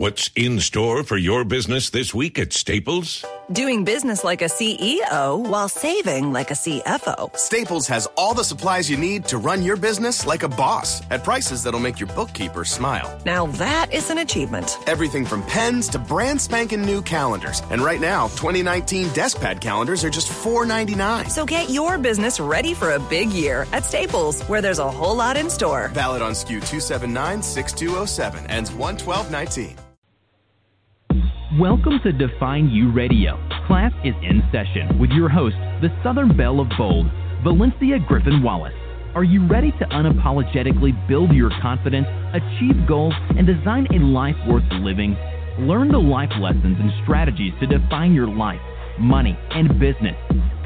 What's in store for your business this week at Staples? Doing business like a CEO while saving like a CFO. Staples has all the supplies you need to run your business like a boss at prices that'll make your bookkeeper smile. Now that is an achievement. Everything from pens to brand spanking new calendars. And right now, 2019 DeskPad calendars are just $4.99. So get your business ready for a big year at Staples, where there's a whole lot in store. Valid on SKU 279 6207, ends 11219. Welcome to Define U Radio. Class is in session with your host, the Southern Belle of Bold, Valencia Griffin Wallace. Are you ready to unapologetically build your confidence, achieve goals, and design a life worth living? Learn the life lessons and strategies to define your life, money, and business.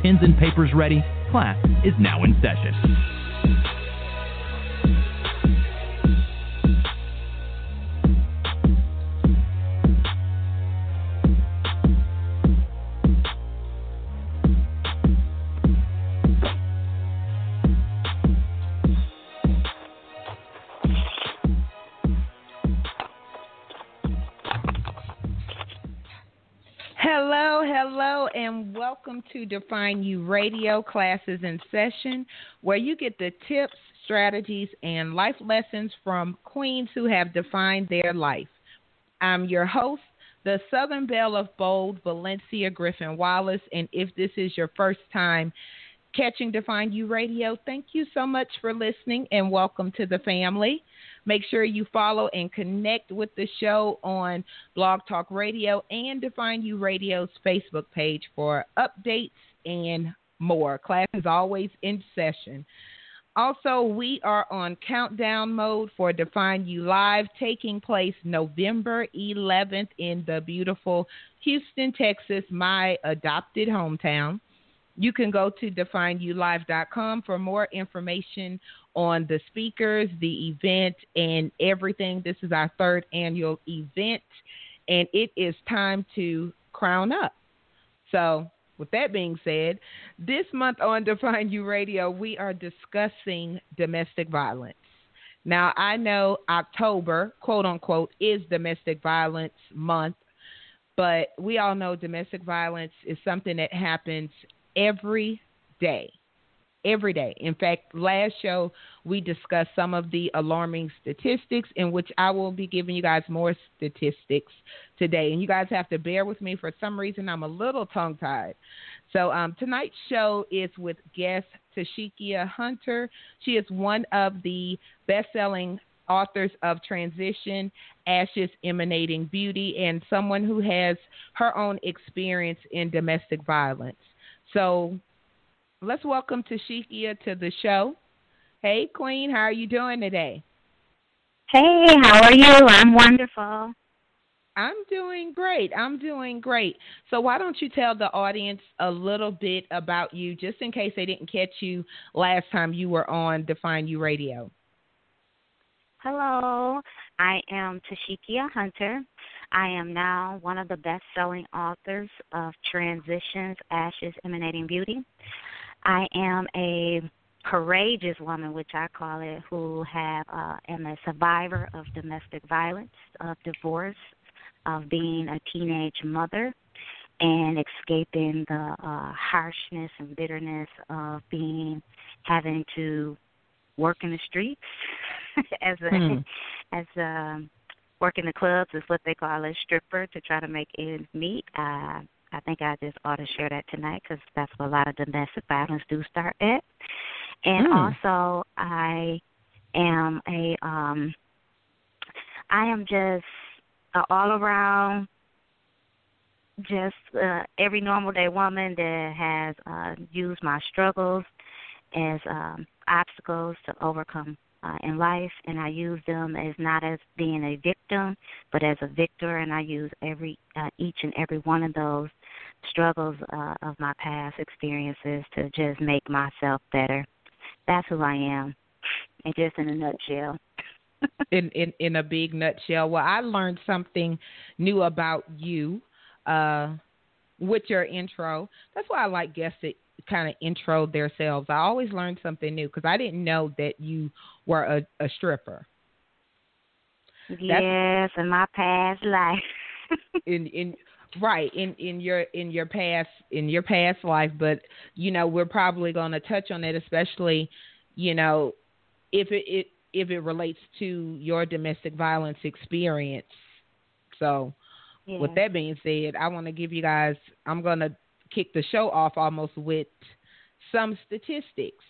Pens and papers ready? Class is now in session. Welcome to Define U Radio classes in session, where you get the tips, strategies, and life lessons from queens who have defined their life. I'm your host, the Southern Belle of Bold, Valencia Griffin Wallace, and if this is your first time catching Define U Radio, thank you so much for listening and welcome to the family. Make sure you follow and connect with the show on Blog Talk Radio and Define U Radio's Facebook page for updates and more. Class is always in session. Also, we are on countdown mode for Define U Live, taking place November 11th in the beautiful Houston, Texas, my adopted hometown. You can go to defineulive.com for more information on the speakers, the event, and everything. This is our third annual event, and it is time to crown up. So, with that being said, this month on Define U Radio, we are discussing domestic violence. Now, I know October, quote unquote, is domestic violence month, but we all know domestic violence is something that happens every day. Every day. In fact, last show we discussed some of the alarming statistics, in which I will be giving you guys more statistics today. And you guys have to bear with me. For some reason, I'm a little tongue tied. So, um, tonight's show is with guest Tasheikya Hunter. She is one of the best selling authors of Transition, Ashes Emanating Beauty, and someone who has her own experience in domestic violence. So let's welcome Tasheikya to the show. Hey, Queen, how are you doing today? Hey, how are you? I'm wonderful. I'm doing great. I'm doing great. So, why don't you tell the audience a little bit about you, just in case they didn't catch you last time you were on Define U Radio? Hello, I am Tasheikya Hunter. I am now one of the best selling authors of Transitions Ashes Emanating Beauty. I am a courageous woman, which I call it, who have uh, am a survivor of domestic violence, of divorce, of being a teenage mother, and escaping the uh, harshness and bitterness of being having to work in the streets as a hmm. as a work in the clubs is what they call a stripper to try to make ends meet. Uh, I think I just ought to share that tonight because that's where a lot of domestic violence do start at. And mm. also, I am a um, I am just an all around, just uh, every normal day woman that has uh, used my struggles as um, obstacles to overcome uh, in life, and I use them as not as being a victim, but as a victor, and I use every uh, each and every one of those struggles uh, of my past experiences to just make myself better. That's who I am, and just in a nutshell. in in in a big nutshell, well, I learned something new about you uh, with your intro. That's why I like guests that kind of intro themselves. I always learn something new because I didn't know that you were a, a stripper. Yes, in my past life. in in right in in your in your past in your past life but you know we're probably going to touch on it especially you know if it, it if it relates to your domestic violence experience so yeah. with that being said i want to give you guys i'm going to kick the show off almost with some statistics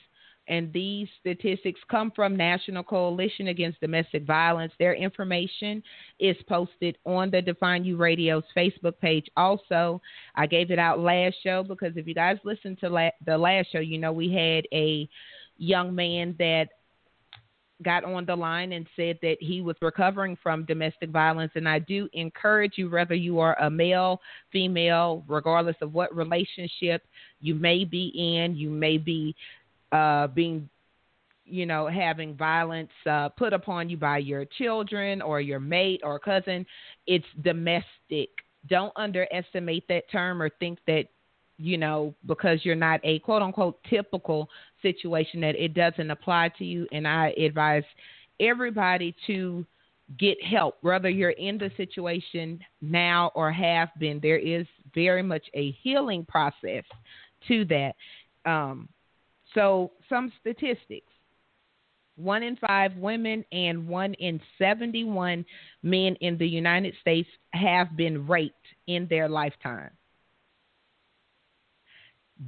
and these statistics come from National Coalition Against Domestic Violence. Their information is posted on the Define U Radio's Facebook page. Also, I gave it out last show because if you guys listened to la- the last show, you know we had a young man that got on the line and said that he was recovering from domestic violence. And I do encourage you, whether you are a male, female, regardless of what relationship you may be in, you may be uh, being you know, having violence uh, put upon you by your children or your mate or cousin, it's domestic. Don't underestimate that term or think that, you know, because you're not a quote unquote typical situation that it doesn't apply to you. And I advise everybody to get help, whether you're in the situation now or have been. There is very much a healing process to that. Um, so, some statistics one in five women and one in 71 men in the United States have been raped in their lifetime.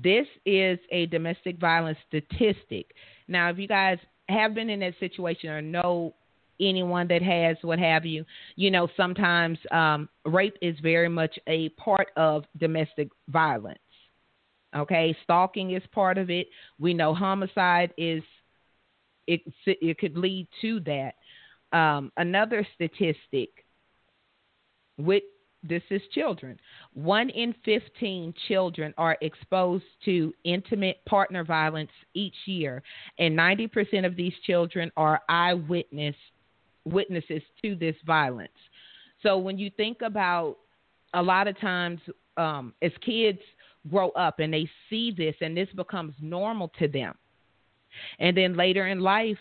This is a domestic violence statistic. Now, if you guys have been in that situation or know anyone that has, what have you, you know, sometimes um, rape is very much a part of domestic violence. Okay, stalking is part of it. We know homicide is it. It could lead to that. Um, another statistic with this is children. One in 15 children are exposed to intimate partner violence each year, and 90% of these children are eyewitness witnesses to this violence. So when you think about a lot of times um, as kids, grow up and they see this and this becomes normal to them. And then later in life,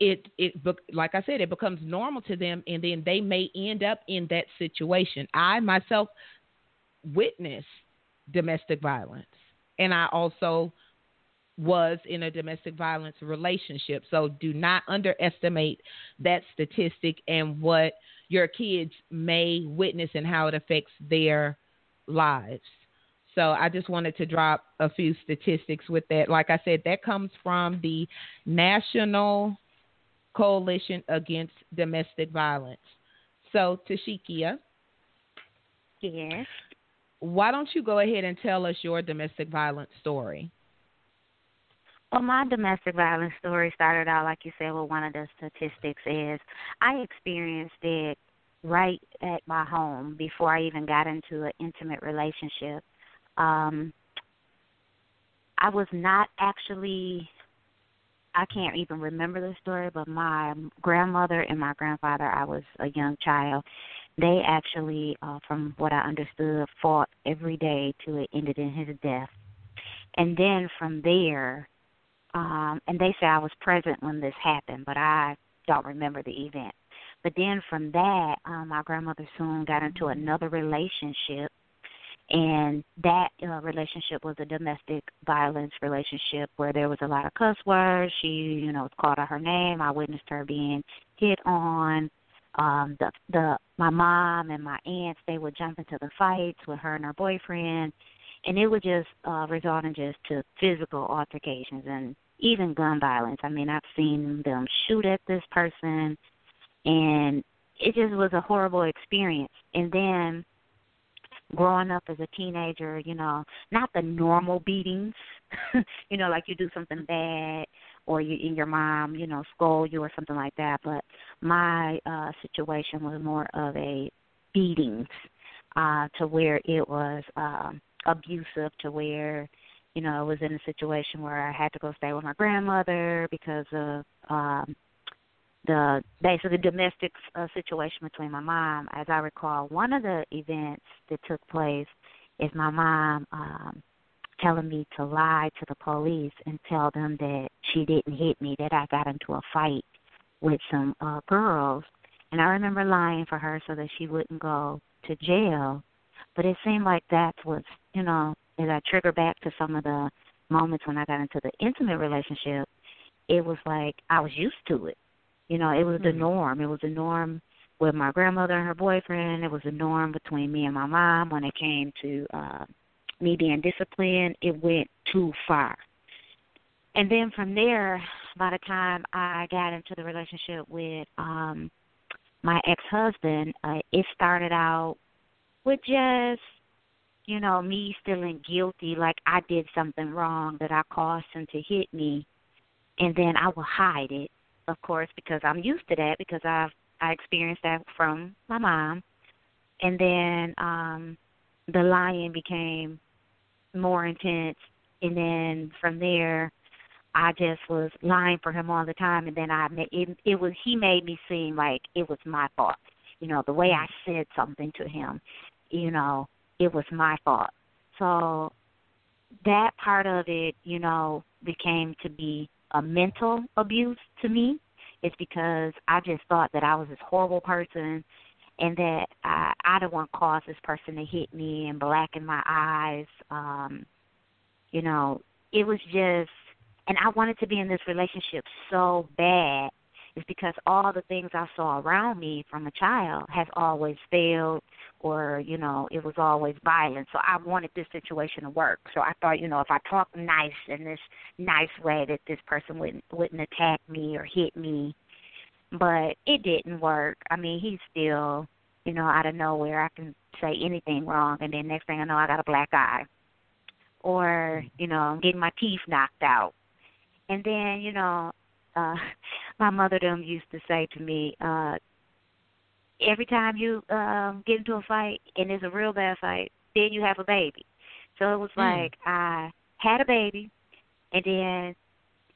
it it like I said, it becomes normal to them, and then they may end up in that situation. I myself witnessed domestic violence, and I also was in a domestic violence relationship. So do not underestimate that statistic and what your kids may witness and how it affects their lives. So I just wanted to drop a few statistics with that. Like I said, that comes from the National Coalition Against Domestic Violence. So Tasheikya. Yes. Why don't you go ahead and tell us your domestic violence story? Well, my domestic violence story started out, like you said, with one of the statistics is I experienced it right at my home before I even got into an intimate relationship um, I was not actually I can't even remember the story, but my grandmother and my grandfather, I was a young child, they actually, uh, from what I understood, fought every day till it ended in his death. And then from there, um, and they say I was present when this happened, but I don't remember the event. But then from that, um, my grandmother soon got into another relationship and that uh, relationship was a domestic violence relationship where there was a lot of cuss words. She, you know, called out her name. I witnessed her being hit on. Um, the the my mom and my aunts they would jump into the fights with her and her boyfriend, and it would just uh, result in just to physical altercations and even gun violence. I mean, I've seen them shoot at this person, and it just was a horrible experience. And then growing up as a teenager, you know, not the normal beatings, you know, like you do something bad or you and your mom, you know, scold you or something like that. But my uh situation was more of a beatings, uh, to where it was um abusive to where, you know, I was in a situation where I had to go stay with my grandmother because of um the basically domestic uh, situation between my mom. As I recall, one of the events that took place is my mom um telling me to lie to the police and tell them that she didn't hit me, that I got into a fight with some uh girls And I remember lying for her so that she wouldn't go to jail. But it seemed like that was, you know, as I trigger back to some of the moments when I got into the intimate relationship, it was like I was used to it. You know, it was mm-hmm. the norm. It was the norm with my grandmother and her boyfriend. It was the norm between me and my mom when it came to uh me being disciplined. It went too far. And then from there, by the time I got into the relationship with um my ex husband, uh, it started out with just you know, me feeling guilty, like I did something wrong that I caused him to hit me, and then I will hide it, of course, because I'm used to that because I've I experienced that from my mom, and then um the lying became more intense, and then from there, I just was lying for him all the time, and then I it it was he made me seem like it was my fault, you know, the way I said something to him, you know, it was my fault. So that part of it, you know, became to be a mental abuse to me. It's because I just thought that I was this horrible person and that I I don't want to cause this person to hit me and blacken my eyes. Um, you know, it was just and I wanted to be in this relationship so bad is because all the things I saw around me from a child has always failed or, you know, it was always violent. So I wanted this situation to work. So I thought, you know, if I talk nice in this nice way that this person wouldn't wouldn't attack me or hit me. But it didn't work. I mean, he's still, you know, out of nowhere I can say anything wrong and then next thing I know I got a black eye. Or, mm-hmm. you know, I'm getting my teeth knocked out. And then, you know, uh my mother them used to say to me, uh, every time you um get into a fight and it's a real bad fight, then you have a baby. So it was mm. like I had a baby and then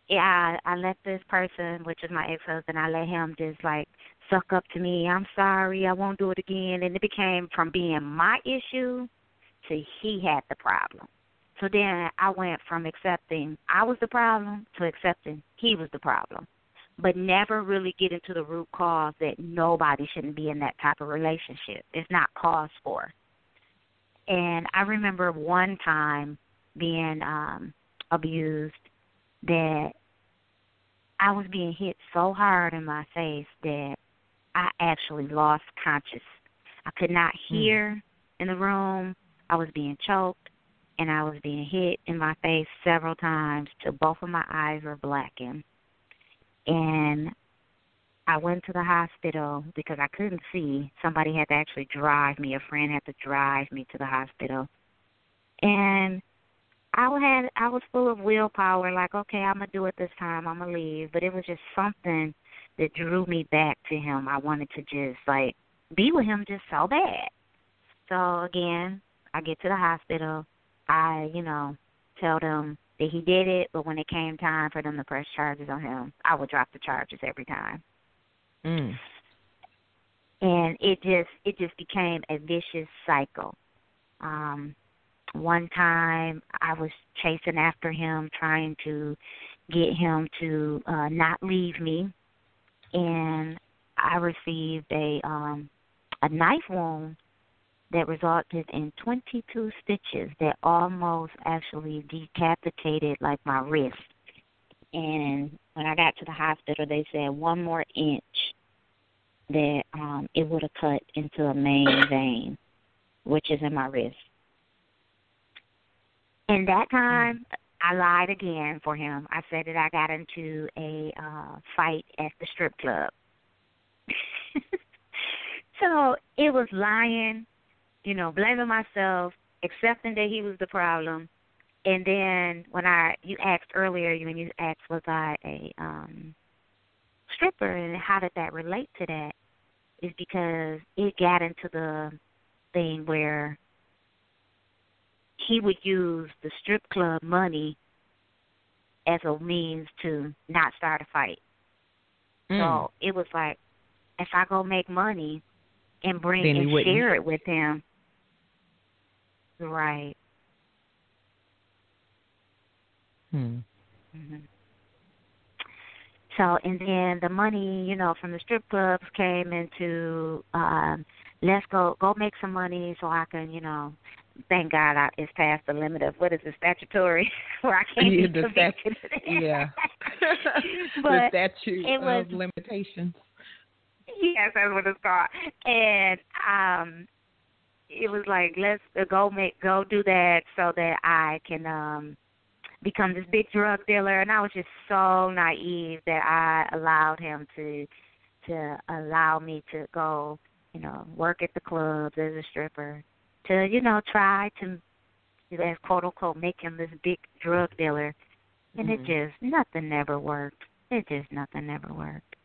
yeah, I, I let this person, which is my ex husband, I let him just like suck up to me. I'm sorry, I won't do it again and it became from being my issue to he had the problem. So then I went from accepting I was the problem to accepting he was the problem, but never really get into the root cause that nobody shouldn't be in that type of relationship. It's not cause for. And I remember one time being um abused that I was being hit so hard in my face that I actually lost conscious. I could not hmm. hear mm. in the room. I was being choked and I was being hit in my face several times till both of my eyes were blackened. And I went to the hospital because I couldn't see. Somebody had to actually drive me. A friend had to drive me to the hospital. And I had I was full of willpower, like, okay, I'm gonna do it this time, I'm gonna leave. But it was just something that drew me back to him. I wanted to just like be with him just so bad. So again, I get to the hospital I, you know, tell them that he did it, but when it came time for them to press charges on him, I would drop the charges every time. Mm. And it just it just became a vicious cycle. Um one time I was chasing after him trying to get him to uh not leave me and I received a um a knife wound that resulted in 22 stitches that almost actually decapitated like my wrist. And when I got to the hospital, they said one more inch that um it would have cut into a main vein, which is in my wrist. And that time, I lied again for him. I said that I got into a uh fight at the strip club. so it was lying you know, blaming myself, accepting that he was the problem, and then when I you asked earlier when you asked was I a um stripper and how did that relate to that is because it got into the thing where he would use the strip club money as a means to not start a fight. Mm. So it was like if I go make money and bring and share it with him, Right. Hmm. Mm-hmm. So and then the money, you know, from the strip clubs came into um let's go go make some money so I can, you know, thank God I, it's past the limit of what is the statutory where I can't yeah, be the convicted. yeah. but the statute it was, of limitations. Yes, that's what it's called. And um it was like let's uh, go make go do that so that I can um become this big drug dealer and I was just so naive that I allowed him to to allow me to go, you know, work at the clubs as a stripper to, you know, try to as quote unquote make him this big drug dealer and mm-hmm. it just nothing never worked. It just nothing never worked.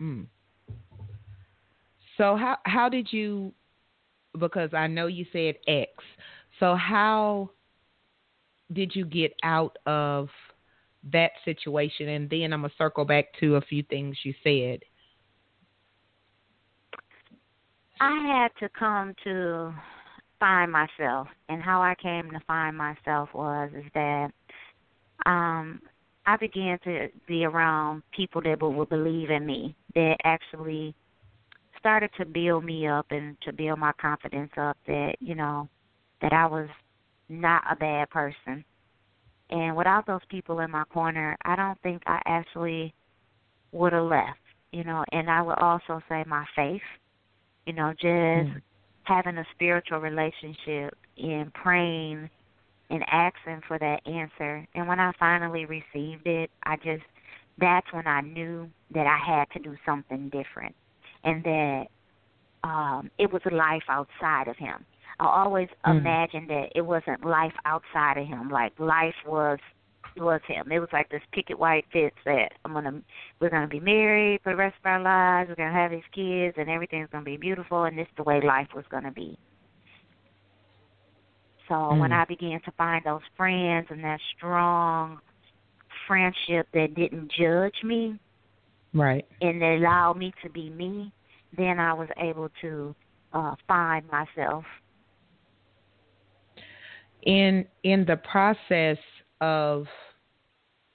Mm. So how how did you because I know you said X. So how did you get out of that situation? And then I'm gonna circle back to a few things you said. I had to come to find myself, and how I came to find myself was is that um I began to be around people that would believe in me, that actually started to build me up and to build my confidence up that, you know, that I was not a bad person. And without those people in my corner, I don't think I actually would have left, you know, and I would also say my faith, you know, just mm. having a spiritual relationship and praying and asking for that answer. And when I finally received it, I just that's when I knew that I had to do something different and that um it was life outside of him. I always mm. imagined that it wasn't life outside of him. Like life was was him. It was like this picket white fits that I'm gonna we're gonna be married for the rest of our lives, we're gonna have these kids and everything's gonna be beautiful and this is the way life was gonna be. So mm. when I began to find those friends and that strong friendship that didn't judge me, right, and they allowed me to be me, then I was able to uh find myself. In in the process of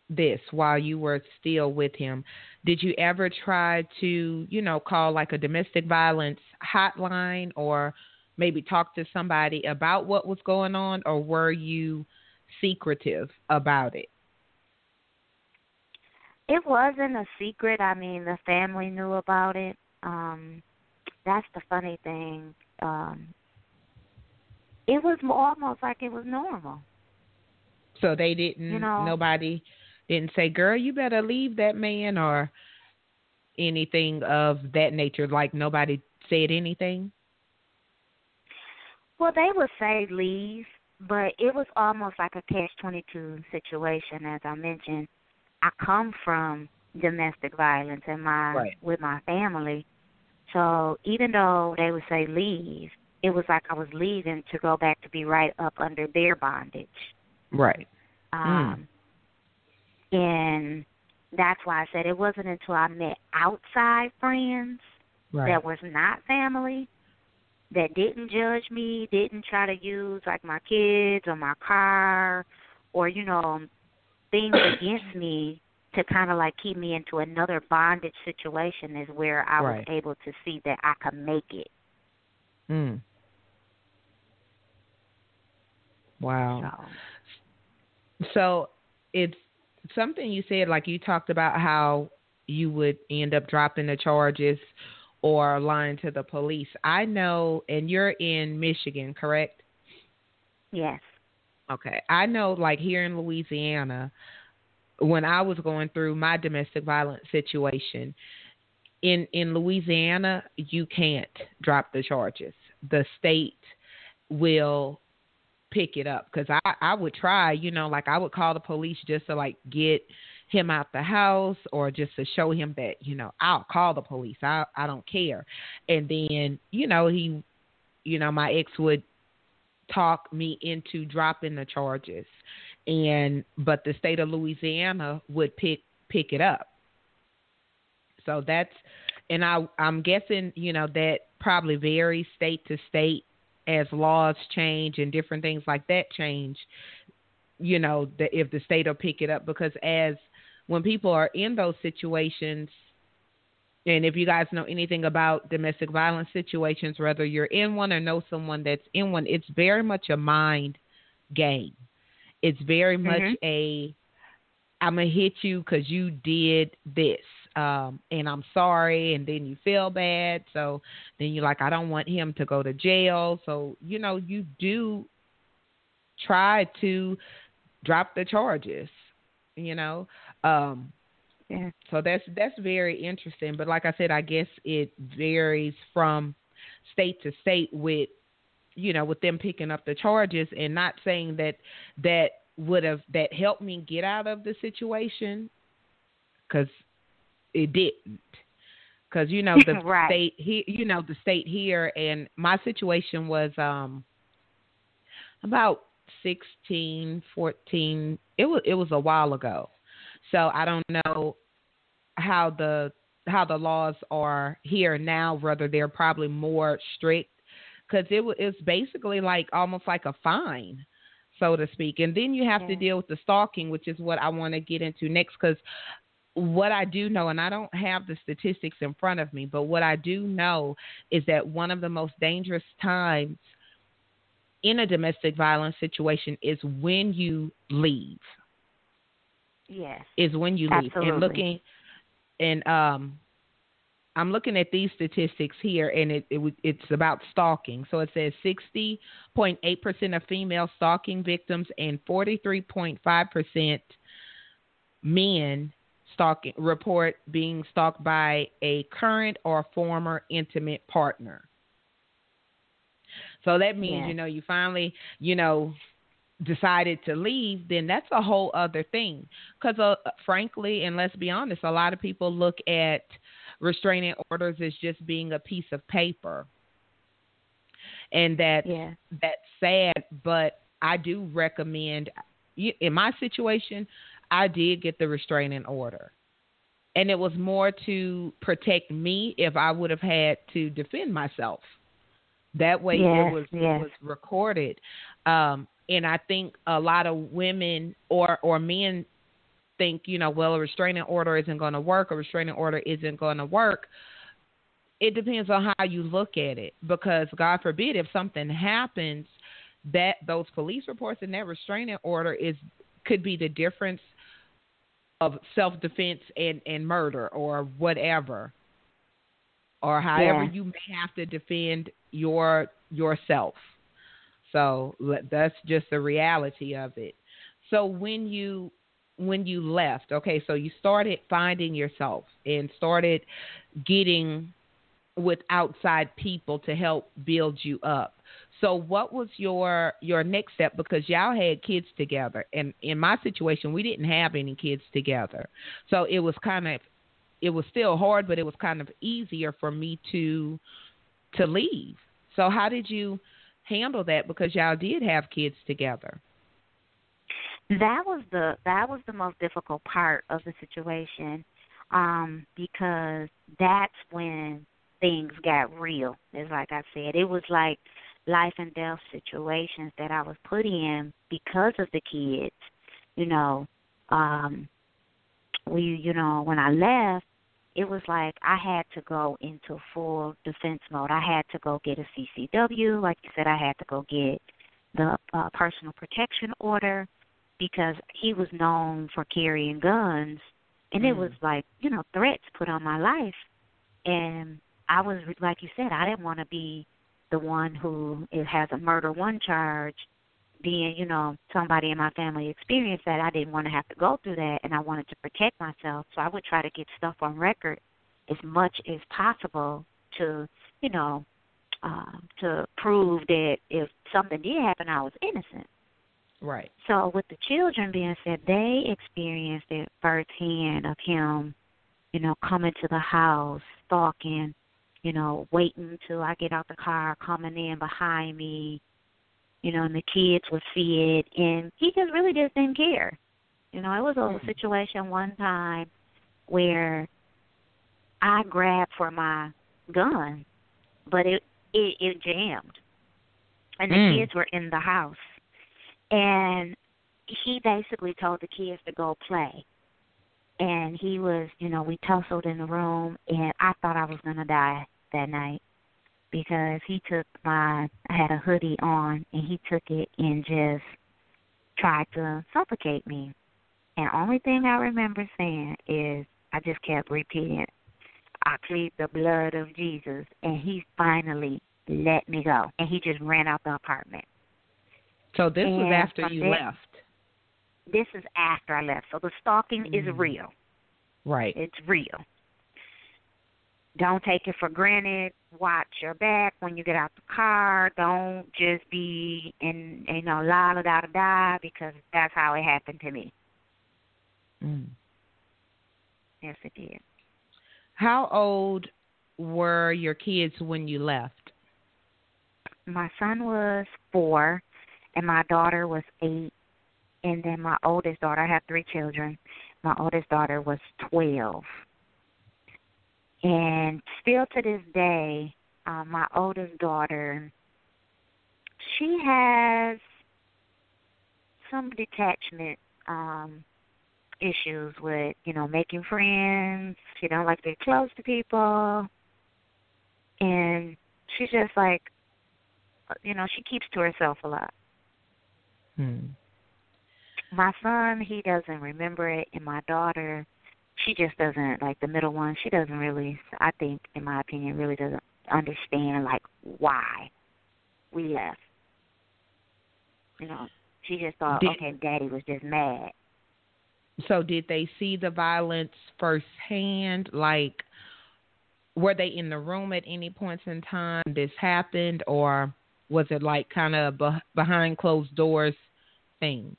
this while you were still with him, did you ever try to, you know, call like a domestic violence hotline or maybe talk to somebody about what was going on, or were you secretive about it? It wasn't a secret. I mean, the family knew about it. Um, that's the funny thing. Um, it was almost like it was normal. So they didn't. You know, nobody didn't say, "Girl, you better leave that man," or anything of that nature. Like nobody said anything. Well, they would say leave, but it was almost like a catch twenty two situation. As I mentioned, I come from domestic violence in my right. with my family, so even though they would say leave, it was like I was leaving to go back to be right up under their bondage. Right. Um, mm. And that's why I said it wasn't until I met outside friends right. that was not family that didn't judge me, didn't try to use like my kids or my car or you know things against me to kind of like keep me into another bondage situation is where I right. was able to see that I could make it. Mm. Wow. So. so it's something you said like you talked about how you would end up dropping the charges or lying to the police. I know, and you're in Michigan, correct? Yes. Okay. I know, like here in Louisiana, when I was going through my domestic violence situation, in in Louisiana, you can't drop the charges. The state will pick it up because I I would try, you know, like I would call the police just to like get him out the house or just to show him that you know I'll call the police. I I don't care. And then you know he, you know my ex would talk me into dropping the charges, and but the state of Louisiana would pick pick it up. So that's and I I'm guessing you know that probably varies state to state as laws change and different things like that change you know, the, if the state will pick it up because as when people are in those situations, and if you guys know anything about domestic violence situations, whether you're in one or know someone that's in one, it's very much a mind game. It's very much Mhm. a I'm gonna hit you because you did this, um, and I'm sorry, and then you feel bad. So then you're like, I don't want him to go to jail. So you know, you do try to drop the charges. You know, um, Yeah. so that's that's very interesting. But like I said, I guess it varies from state to state with you know with them picking up the charges and not saying that that would have that helped me get out of the situation because it didn't. Because you know the Right. state he you know the state here and my situation was um about 16 14 it was it was a while ago so i don't know how the how the laws are here now whether they're probably more strict because it was it's basically like almost like a fine so to speak and then you have to deal with the stalking which is what i want to get into next because what I do know, and I don't have the statistics in front of me, but what I do know is that one of the most dangerous times in a domestic violence situation is when you leave. Yes. Is when you leave. Absolutely. And looking, and um, I'm looking at these statistics here, and it, it it's about stalking. So it says 60.8 percent of female stalking victims and 43.5 percent men stalking report being stalked by a current or former intimate partner. So that means Yeah. you know you finally you know decided to leave, then that's a whole other thing. Because uh, frankly, and let's be honest, a lot of people look at restraining orders as just being a piece of paper, and that Yeah. that's sad. But I do recommend. In my situation, I did get the restraining order, and it was more to protect me if I would have had to defend myself. That way, Yes, it was yes. it was recorded. Um, and I think a lot of women or or men think, you know, well, a restraining order isn't going to work. A restraining order isn't going to work. It depends on how you look at it, because God forbid if something happens, that those police reports and that restraining order is could be the difference of self defense and and murder or whatever, or however Yeah. you may have to defend your yourself. So that's just the reality of it. So when you when you left, okay, so you started finding yourself and started getting with outside people to help build you up. So what was your your next step because y'all had kids together and in my situation we didn't have any kids together. So it was kind of it was still hard but it was kind of easier for me to to leave. So how did you handle that because y'all did have kids together? That was the that was the most difficult part of the situation, um, because that's when things got real. It's like I said, it was like life and death situations that I was put in because of the kids. You know, um, we you know when I left, it was like I had to go into full defense mode. I had to go get a CCW, like you said, I had to go get the uh, personal protection order because he was known for carrying guns and it Mm. was like you know threats put on my life and i was like you said i didn't want to be the one who it has a murder one charge being you know somebody in my family experienced that i didn't want to have to go through that and i wanted to protect myself so i would try to get stuff on record as much as possible to you know uh, to prove that if something did happen i was innocent Right. so with the children being said, they experienced it firsthand of him, you know, coming to the house, stalking, you know, waiting till I get out the car, coming in behind me, you know, and the kids would see it, and he just really just didn't care. You know, it was a Mhm. situation one time where I grabbed for my gun, but it it, it jammed, and the Mm. kids were in the house and he basically told the kids to go play. and he was, you know, we tussled in the room, and I thought I was gonna die that night because he took my, I had a hoodie on, and he took it and just tried to suffocate me. And only thing I remember saying is, I just kept repeating, I plead the blood of Jesus, and he finally let me go, and he just ran out the apartment. So this and was after you this, left. This is after I left. So the stalking mm. is real. Right. It's real. Don't take it for granted. Watch your back when you get out the car. Don't just be in, you know, la da da da because that's how it happened to me. Mm. Yes, it did. How old were your kids when you left? My son was four, and my daughter was eight, and then my oldest daughter. I have three children. My oldest daughter was twelve, and still to this day, uh, my oldest daughter, she has some detachment um issues with, you know, making friends. She don't like to be close to people. And she's just like you know, she keeps to herself a lot. Hmm. My son, he doesn't remember it, and my daughter, she just doesn't like the middle one. She doesn't really, I think, in my opinion, really doesn't understand like why we left. You know, she just thought, did, okay, Daddy was just mad. So did they see the violence firsthand? Like, were they in the room at any points in time this happened, or was it like kind of be- behind closed doors thing?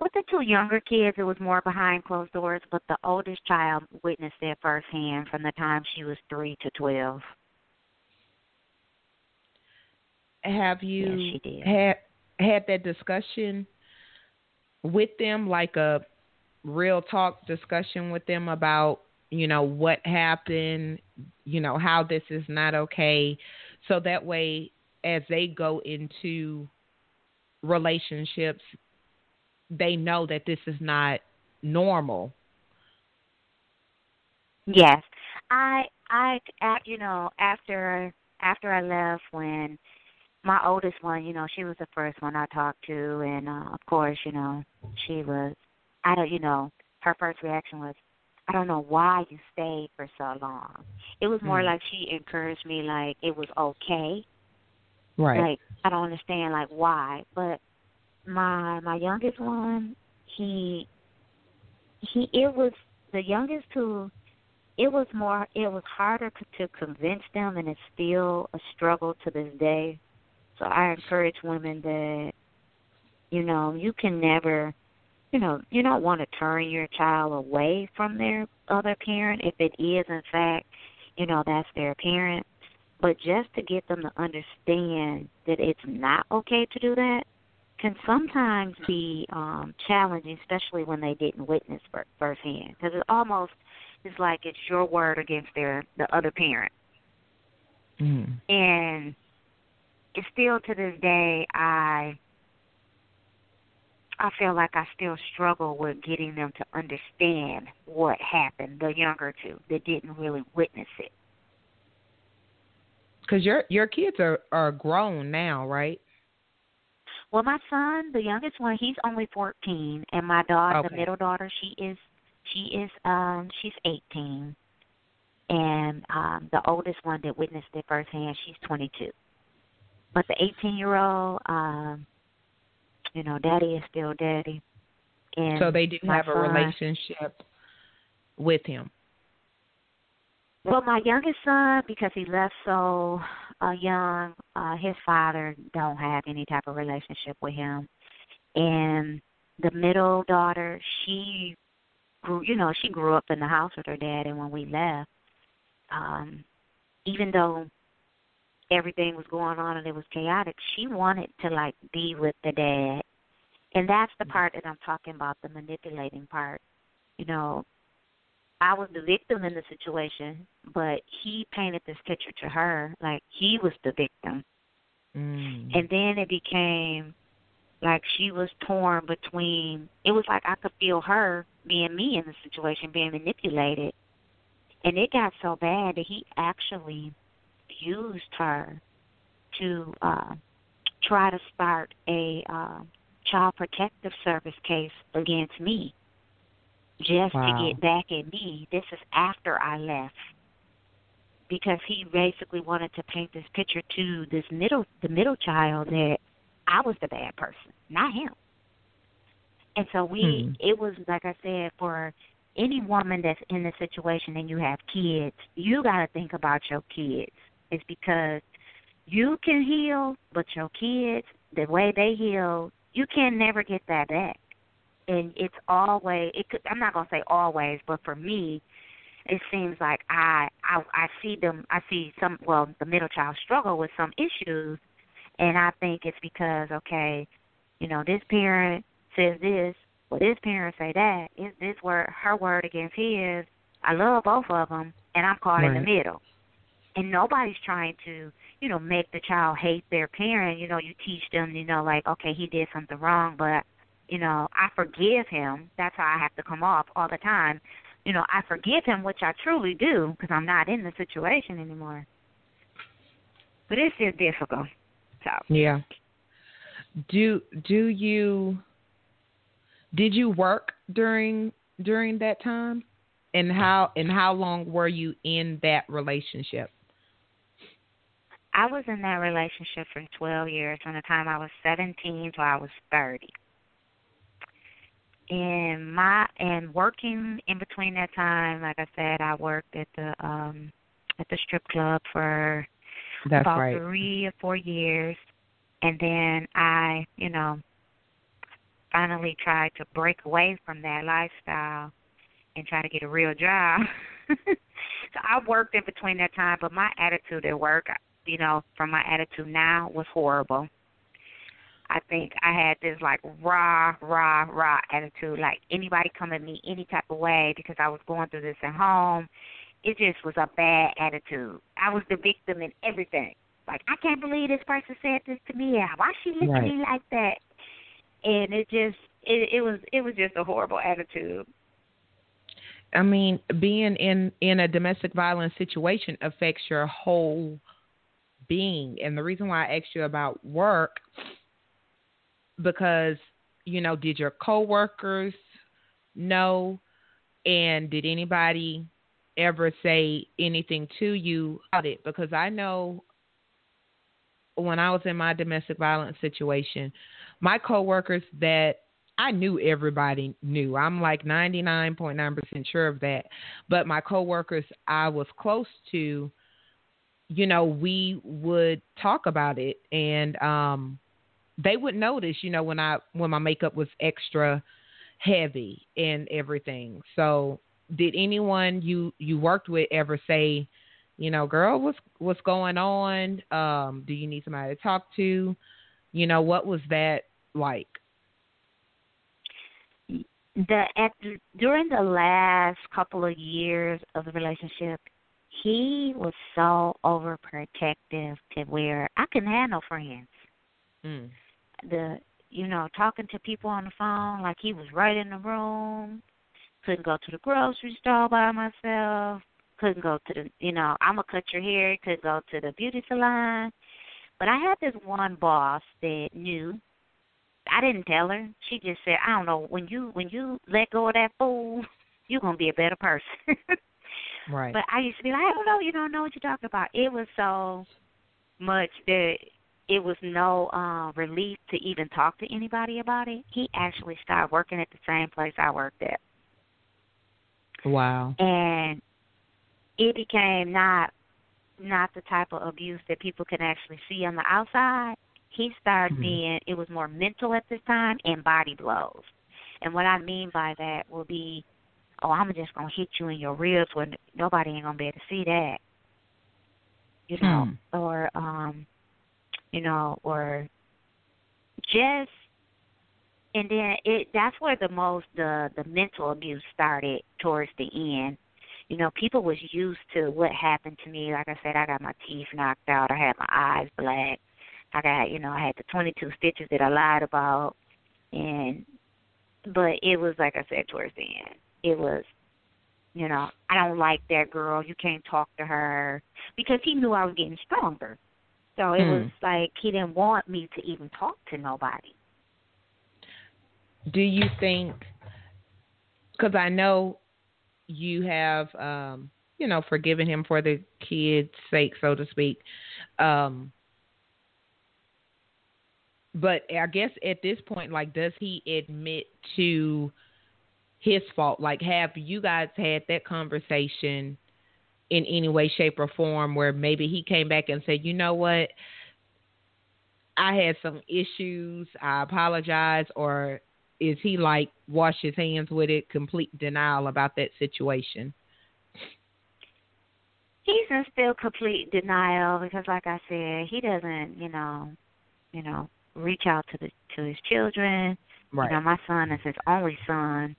With the two younger kids, it was more behind closed doors, but the oldest child witnessed it firsthand from the time she was three to twelve. Have you yes, she did. had had that discussion with them, like a real talk discussion with them about you know what happened, you know how this is not okay, so that way as they go into relationships, they know that this is not normal. Yes, I, I, you know, after after I left, when my oldest one, you know, she was the first one I talked to, and uh, of course, you know, she was, I don't, you know, her first reaction was, I don't know why you stayed for so long. It was more mm. like she encouraged me, like it was okay Right. Like I don't understand like why, but my my youngest one, he he it was the youngest who it was more it was harder to convince them and it's still a struggle to this day. So I encourage women that you know, you can never you know, you don't want to turn your child away from their other parent if it is in fact, you know, that's their parent. But just to get them to understand that it's not okay to do that can sometimes be um challenging, especially when they didn't witness firsthand. Because it almost is like it's your word against their the other parent. Mm. And it's still to this day I I feel like I still struggle with getting them to understand what happened, the younger two that didn't really witness it because your your kids are are grown now, right? Well, my son, the youngest one, he's only fourteen, and my daughter, okay. the middle daughter, she is she is um she's eighteen, and um the oldest one that witnessed it firsthand, she's twenty two. But the eighteen year old, um, you know, daddy is still daddy. And so they do have son, a relationship with him. Well, my youngest son, because he left so uh, young, uh, his father don't have any type of relationship with him, and the middle daughter, she grew, you know, she grew up in the house with her dad, and when we left, um, even though everything was going on and it was chaotic, she wanted to like be with the dad, and that's the part that I'm talking about, the manipulating part. You know, I was the victim in the situation, but he painted this picture to her like he was the victim. Mm. And then it became like she was torn between it was like I could feel her being me in the situation, being manipulated. And it got so bad that he actually used her to uh, try to start a uh, child protective service case against me just wow. to get back at me. This is after I left because he basically wanted to paint this picture to this middle the middle child that I was the bad person, not him. And so we hmm. it was like I said for any woman that's in the situation and you have kids, you got to think about your kids. It's because you can heal, but your kids, the way they heal, you can never get that back. And it's always it could I'm not going to say always, but for me, it seems like I I I see them I see some well, the middle child struggle with some issues and I think it's because okay, you know, this parent says this, well this parent say that. Is this word her word against his? I love both of them and I'm caught right. in the middle. And nobody's trying to you know, make the child hate their parent. You know, you teach them, you know, like, okay, he did something wrong, but, you know, I forgive him. That's how I have to come off all the time. You know, I forgive him, which I truly do because I'm not in the situation anymore. But it's still difficult. So. Yeah. Do do you did you work during during that time? And how and how long were you in that relationship? I was in that relationship for 12 years from the time I was 17 till I was 30. And my and working in between that time, like I said, I worked at the um at the strip club for That's about right. three or four years, and then I, you know, finally tried to break away from that lifestyle and try to get a real job. so I worked in between that time, but my attitude at work, you know, from my attitude now was horrible. I think I had this like rah, rah, rah attitude. Like anybody come at me any type of way because I was going through this at home, it just was a bad attitude. I was the victim in everything. Like I can't believe this person said this to me. Why she look right. at me like that? And it just it, it was it was just a horrible attitude. I mean, being in in a domestic violence situation affects your whole being. And the reason why I asked you about work because you know, did your coworkers know and did anybody ever say anything to you about it because I know when I was in my domestic violence situation, my coworkers that I knew everybody knew. I'm like 99.9% sure of that. But my coworkers I was close to, you know, we would talk about it and um they would notice, you know, when I when my makeup was extra heavy and everything. So, did anyone you you worked with ever say, you know, girl, what's what's going on? Um, do you need somebody to talk to? You know, what was that like? the at during the last couple of years of the relationship, he was so overprotective to where I couldn't have no friends. Mm. The you know talking to people on the phone like he was right in the room. Couldn't go to the grocery store by myself. Couldn't go to the you know I'm gonna cut your hair. Couldn't go to the beauty salon. But I had this one boss that knew I didn't tell her. She just said, I don't know, when you when you let go of that fool, you're gonna be a better person. right. But I used to be like, I don't know, you don't know what you're talking about. It was so much that it was no uh relief to even talk to anybody about it. He actually started working at the same place I worked at. Wow. And it became not not the type of abuse that people can actually see on the outside he started mm-hmm. being it was more mental at this time and body blows. And what I mean by that will be, oh, I'm just gonna hit you in your ribs when nobody ain't gonna be able to see that. You know, hmm. or um, you know, or just and then it that's where the most the the mental abuse started towards the end. You know, people was used to what happened to me. Like I said, I got my teeth knocked out. I had my eyes black. I got, you know, I had the 22 stitches that I lied about, and but it was like I said towards the end. It was, you know, I don't like that girl. You can't talk to her because he knew I was getting stronger. So it was Hmm. like he didn't want me to even talk to nobody. Do you think? Because I know you have, um, you know, forgiven him for the kid's sake, so to speak. Um, but I guess at this point, like, does he admit to his fault? Like, have you guys had that conversation in any way, shape, or form where maybe he came back and said, you know what? I had some issues. I apologize. Or is he like wash his hands with it, complete denial about that situation? He's in still complete denial because, like I said, he doesn't, you know, you know, reach out to the to his children. Right. You know, my son is his only son,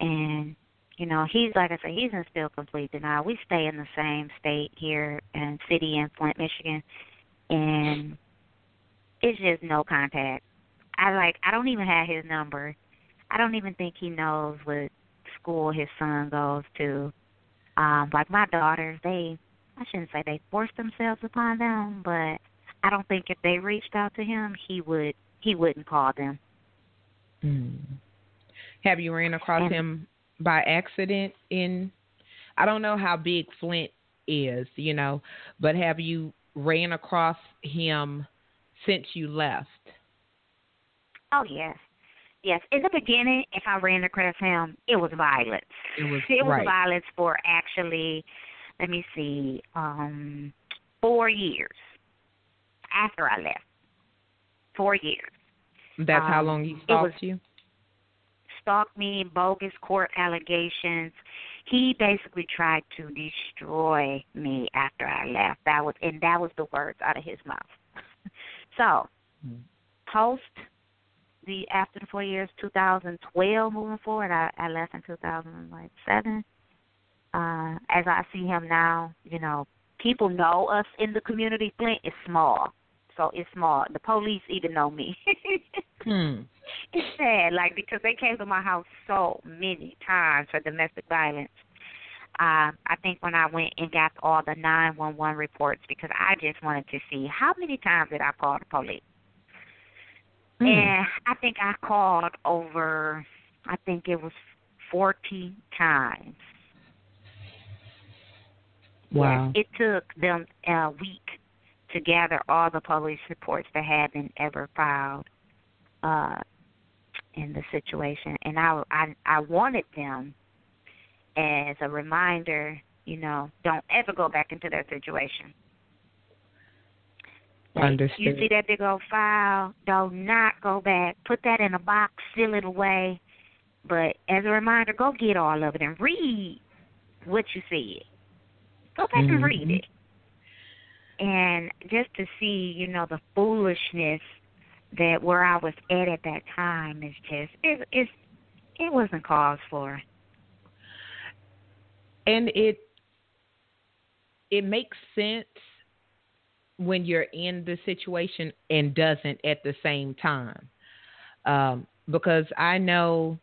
and you know, he's like I said, he's in still complete denial. We stay in the same state here and city in Flint, Michigan, and it's just no contact. I like I don't even have his number. I don't even think he knows what school his son goes to. Um, like my daughters, they I shouldn't say they forced themselves upon them, but I don't think if they reached out to him, he would he wouldn't call them. Hmm. Have you ran across And- him by accident in? I don't know how big Flint is, you know, but have you ran across him since you left? Oh yes. Yes. In the beginning, if I ran across him, it was violence. It was It was right. violence for actually, let me see, um, four years after I left. Four years. That's how um, long he stalked was- you. Stalked me, bogus court allegations. He basically tried to destroy me after I left. That was, and that was the words out of his mouth. so, Hmm. post the after the four years, 2012, moving forward, I, I left in 2007. Uh, as I see him now, you know, people know us in the community. Flint is small, so it's small. The police even know me. Hmm. it's sad, like because they came to my house so many times for domestic violence. Uh, I think when I went and got all the 911 reports because I just wanted to see how many times did I call the police. Hmm. And I think I called over, I think it was 40 times. Wow. It took them a week to gather all the police reports that had been ever filed uh, in the situation, and I, I I wanted them as a reminder. You know, don't ever go back into that situation. Understood. You see that big old file? Do not go back. Put that in a box, seal it away. But as a reminder, go get all of it and read what you see. Go back and read it. And just to see, you know, the foolishness that where I was at at that time is just it it's it wasn't cause for. and it it makes sense when you're in the situation and doesn't at the same time um, because i know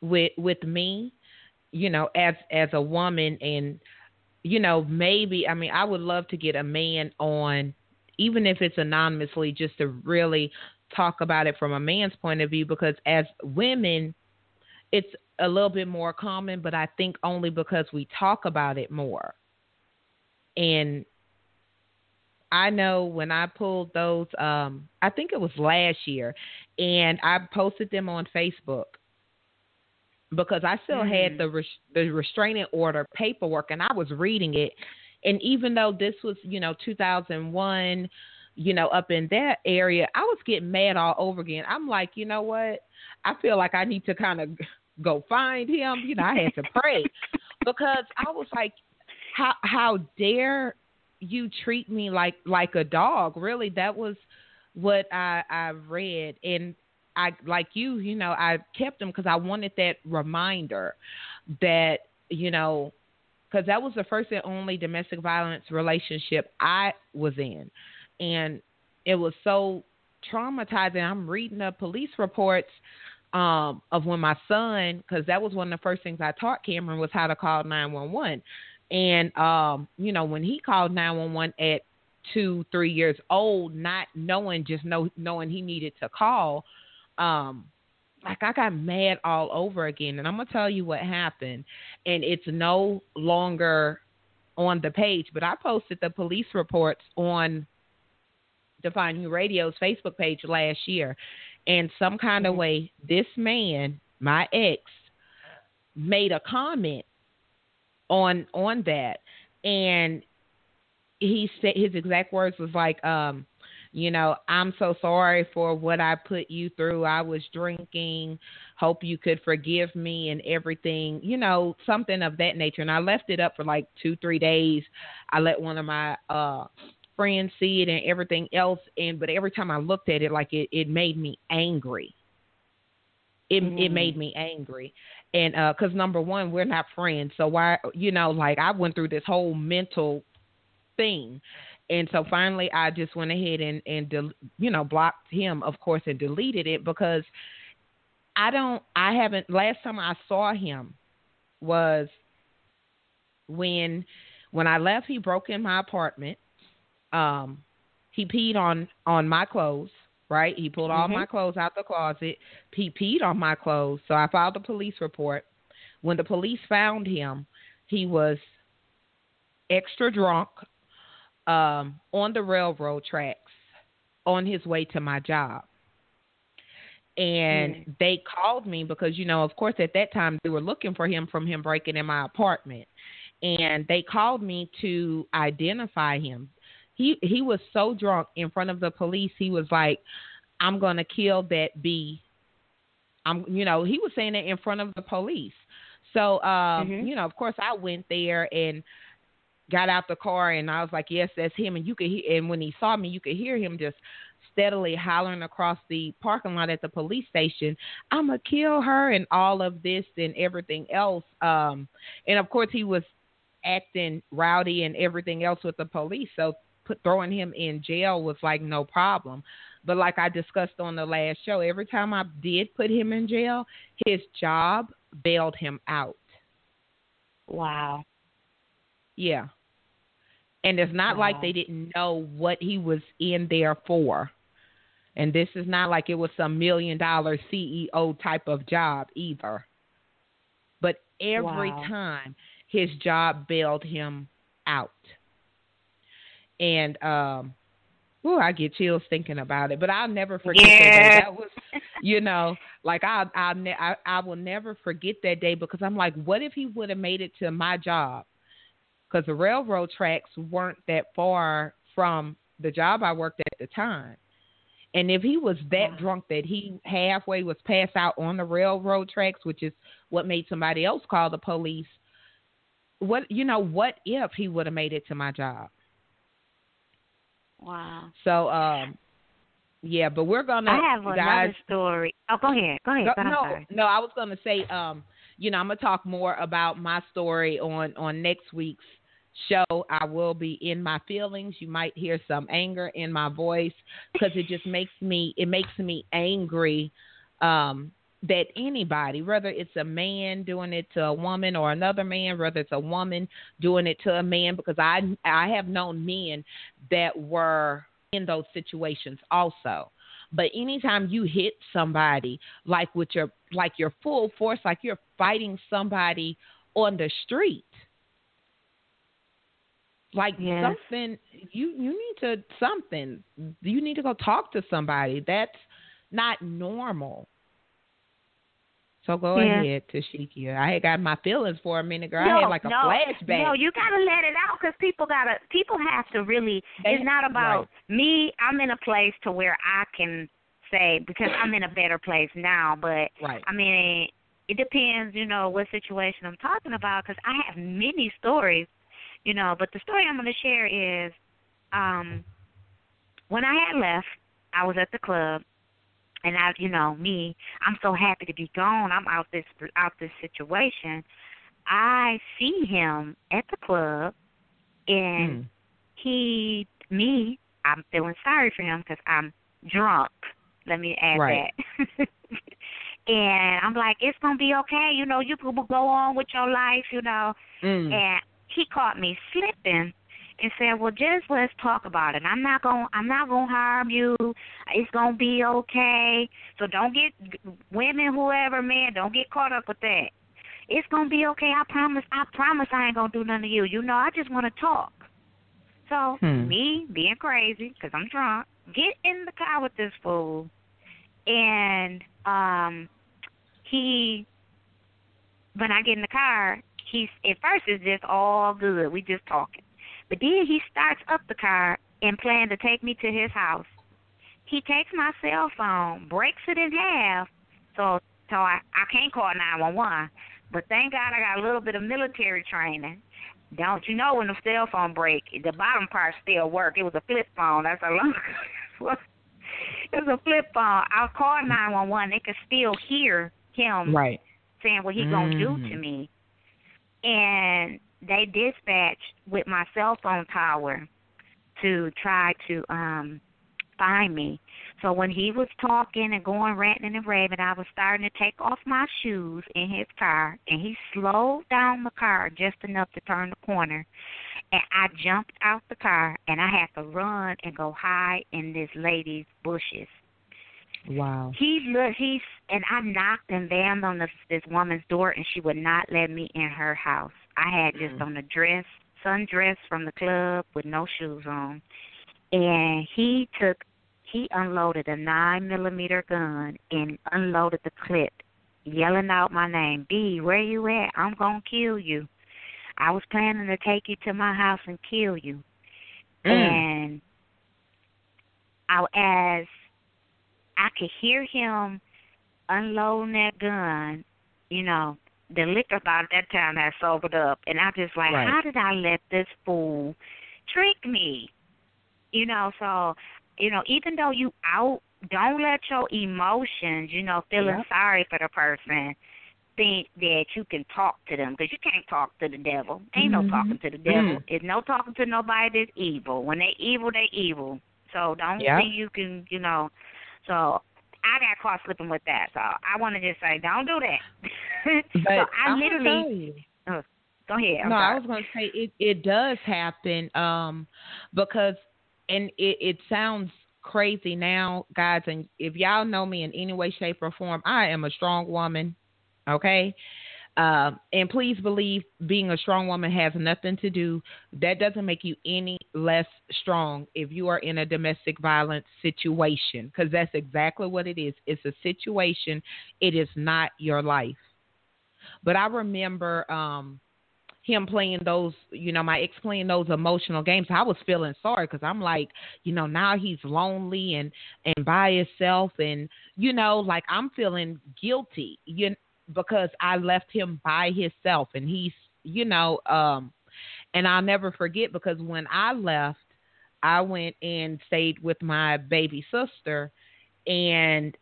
with with me you know as as a woman and you know maybe i mean i would love to get a man on even if it's anonymously just to really talk about it from a man's point of view because as women it's a little bit more common, but I think only because we talk about it more. And I know when I pulled those, um, I think it was last year, and I posted them on Facebook because I still had Mhm. the res- the restraining order paperwork, and I was reading it. And even though this was, you know, 2001, you know, up in that area, I was getting mad all over again. I'm like, you know what? I feel like I need to kind of go find him. You know, I had to pray because I was like, how how dare you treat me like like a dog? Really, that was what I I read, and I like you. You know, I kept them because I wanted that reminder that you know because that was the first and only domestic violence relationship I was in, and it was so traumatizing. I'm reading the police reports um, of when my son, because that was one of the first things I taught Cameron was how to call 911. And, um, you know, when he called 911 at two, three years old, not knowing, just know, knowing he needed to call, um, like I got mad all over again. And I'm going to tell you what happened. And it's no longer on the page, but I posted the police reports on Define U Radio's Facebook page last year. And some kind of mm-hmm. way, this man, my ex, made a comment on on that, and he said his exact words was like, um, you know, I'm so sorry for what I put you through. I was drinking. Hope you could forgive me and everything, you know, something of that nature. And I left it up for like two, three days. I let one of my uh friends see it and everything else and but every time I looked at it like it, it made me angry. It mm-hmm. it made me angry. And uh cuz number 1 we're not friends. So why you know like I went through this whole mental thing. And so finally I just went ahead and and you know blocked him of course and deleted it because I don't I haven't last time I saw him was when when I left he broke in my apartment um, he peed on on my clothes. Right, he pulled all mm-hmm. my clothes out the closet. He peed on my clothes, so I filed a police report. When the police found him, he was extra drunk um, on the railroad tracks on his way to my job. And mm. they called me because, you know, of course, at that time they were looking for him from him breaking in my apartment. And they called me to identify him he he was so drunk in front of the police. He was like, "I'm gonna kill that bee." I'm, you know, he was saying it in front of the police. So, um, mm-hmm. you know, of course, I went there and got out the car, and I was like, "Yes, that's him." And you could, hear, and when he saw me, you could hear him just steadily hollering across the parking lot at the police station, "I'm gonna kill her," and all of this and everything else. Um, and of course, he was acting rowdy and everything else with the police. So put throwing him in jail was like no problem. But like I discussed on the last show, every time I did put him in jail, his job bailed him out. Wow. Yeah. And it's not like they didn't know what he was in there for. And this is not like it was some million dollar CEO type of job either. But every wow. time his job bailed him out and um Ooh, I get chills thinking about it, but I'll never forget yeah. that day. That was, you know, like I, I, I, I will never forget that day because I'm like, what if he would have made it to my job? Because the railroad tracks weren't that far from the job I worked at the time, and if he was that drunk that he halfway was passed out on the railroad tracks, which is what made somebody else call the police. What you know? What if he would have made it to my job? Wow. So, um, yeah, but we're gonna. I have guys, another story. Oh, go ahead. Go ahead. Go, no, no, I was gonna say, um, you know, I'm gonna talk more about my story on on next week's show. I will be in my feelings. You might hear some anger in my voice because it just makes me it makes me angry um, that anybody, whether it's a man doing it to a woman or another man, whether it's a woman doing it to a man, because I I have known men that were in those situations also. But anytime you hit somebody like with your like your full force, like you're fighting somebody on the street, like something you you need to something you need to go talk to somebody. That's not normal. So go yeah. ahead, Tasheikya. I had got my feelings for a minute, girl. No, I had like a no, flashback. No, you gotta let it out because people gotta. People have to really. They, it's not about right. me. I'm in a place to where I can say because I'm in a better place now. But right. I mean, it depends, you know, what situation I'm talking about because I have many stories, you know. But the story I'm going to share is, um, when I had left, I was at the club and I, you know, me, I'm so happy to be gone. I'm out this out this situation. I see him at the club, and mm. he, me, I'm feeling sorry for him because I'm drunk. Let me add right. that. And I'm like, it's gonna be okay, you know. You can go on with your life, you know. Mm. And he caught me slipping and said, "Well, just let's talk about it. I'm not going I'm not going to harm you. It's going to be okay. So don't get women whoever man, don't get caught up with that. It's going to be okay. I promise. I promise I ain't going to do nothing to you. You know, I just want to talk." So, Hmm. me being crazy cuz I'm drunk, get in the car with this fool and um he when I get in the car, he's at first it's just all good. We just talking. But then he starts up the car and plan to take me to his house. He takes my cell phone, breaks it in half, so so I I can't call nine one one. But thank God I got a little bit of military training. Don't you know when the cell phone break, the bottom part still work. It was a flip phone. That's a long. it was a flip phone. I called nine one one. They could still hear him Right. saying what he gonna do to Mhm. me. And they dispatched with my cell phone tower to try to um find me. So when he was talking and going ranting and raving, I was starting to take off my shoes in his car, and he slowed down the car just enough to turn the corner. And I jumped out the car, and I had to run and go hide in this lady's bushes. Wow. He look he's and I knocked and banged on this this woman's door and she would not let me in her house. I had just on a dress, sundress from the club with no shoes on. And he took he unloaded a nine millimeter gun and unloaded the clip, yelling out my name, B, where you at? I'm gonna kill you. I was planning to take you to my house and kill you. Mm. And I as I could hear him unloading that gun, you know, the liquor by that time had sobered up and I just like, Right. how did I let this fool trick me? You know, so you know, even though you out, don't let your emotions, you know, feeling Yep. sorry for the person, think that you can talk to them because you can't talk to the devil. Ain't no Mhm. talking to the devil. Mm. It's no talking to nobody that's evil. When they evil, they evil. So don't Yep. think you can, you know. So I got caught slipping with that. So I want to just say, don't do that. But so I I'm literally you. go ahead. I'm no, sorry. I was going to say it. It does happen, um, because, and it, it sounds crazy now, guys. And if y'all know me in any way, shape, or form, I am a strong woman. Okay. Um, and please believe being a strong woman has nothing to do. That doesn't make you any less strong if you are in a domestic violence situation, because that's exactly what it is. It's a situation. It is not your life. But I remember um, him playing those, you know, my ex playing those emotional games. I was feeling sorry because I'm like, you know, now he's lonely and and by himself, and you know, like I'm feeling guilty, you because I left him by himself, and he's, you know, um, and I'll never forget because when I left, I went and stayed with my baby sister, and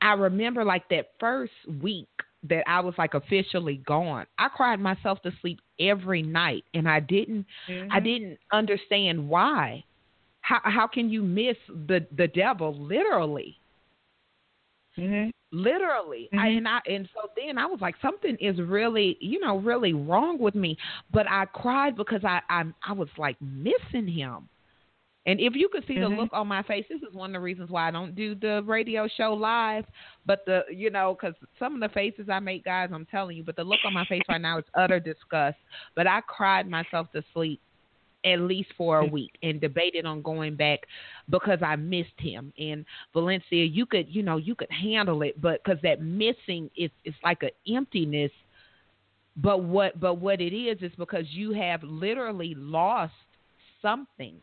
I remember like that first week that I was like officially gone. I cried myself to sleep every night and I didn't I didn't understand why. How how can you miss the the devil literally? Mhm. Literally. I, and I and so then I was like something is really, you know, really wrong with me. But I cried because I I I was like missing him. And if you could see the look on my face, this is one of the reasons why I don't do the radio show live. But the, you know, because some of the faces I make, guys, I'm telling you, but the look on my face right now is utter disgust. But I cried myself to sleep at least for a mm. week and debated on going back because I missed him. And Valencia, you could, you know, you could handle it, but because that missing is, it's like an emptiness. But what, but what it is is because you have literally lost something.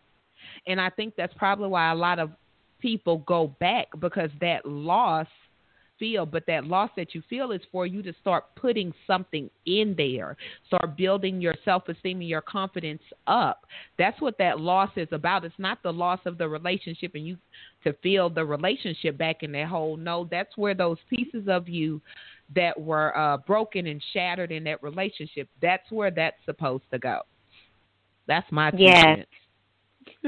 And I think that's probably why a lot of people go back because that loss feel, but that loss that you feel is for you to start putting something in there, start building your self esteem and your confidence up. That's what that loss is about. It's not the loss of the relationship and you to feel the relationship back in that hole. No, that's where those pieces of you that were uh, broken and shattered in that relationship, that's where that's supposed to go. That's my Yes. cents.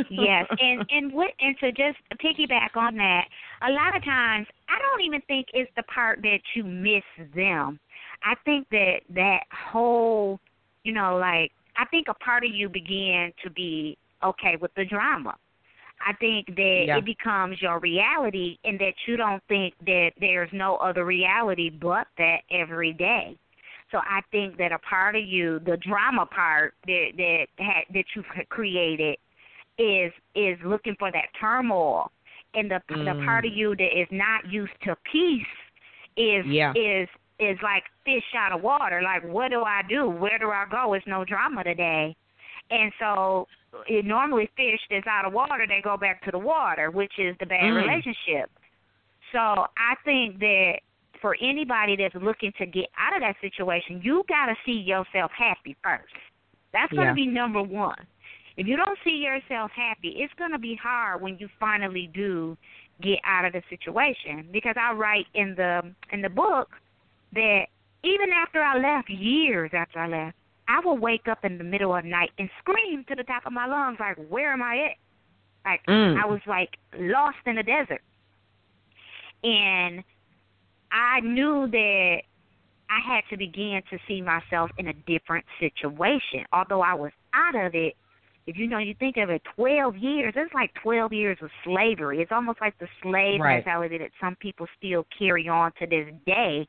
Yes, and and what and to just piggyback on that, a lot of times I don't even think it's the part that you miss them. I think that that whole, you know, like I think a part of you began to be okay with the drama. I think that Yeah. it becomes your reality and that you don't think that there's no other reality but that every day. So I think that a part of you, the drama part that that had, that you've created, is is looking for that turmoil, and the the Mm. part of you that is not used to peace is Yeah. is is like fish out of water. Like, what do I do? Where do I go? It's no drama today. And so, it normally fish that's out of water, they go back to the water, which is the bad Mm. relationship. So I think that for anybody that's looking to get out of that situation, you got to see yourself happy first. That's going to Yeah. be number one. If you don't see yourself happy, it's going to be hard when you finally do get out of the situation. Because I write in the in the book that even after I left, years after I left, I would wake up in the middle of the night and scream to the top of my lungs, like, "Where am I at?" Like Mm. I was like lost in the desert, and I knew that I had to begin to see myself in a different situation. Although I was out of it, if you know, you think of it, 12 years, it's like 12 years of slavery. It's almost like the slave Right. mentality that some people still carry on to this day.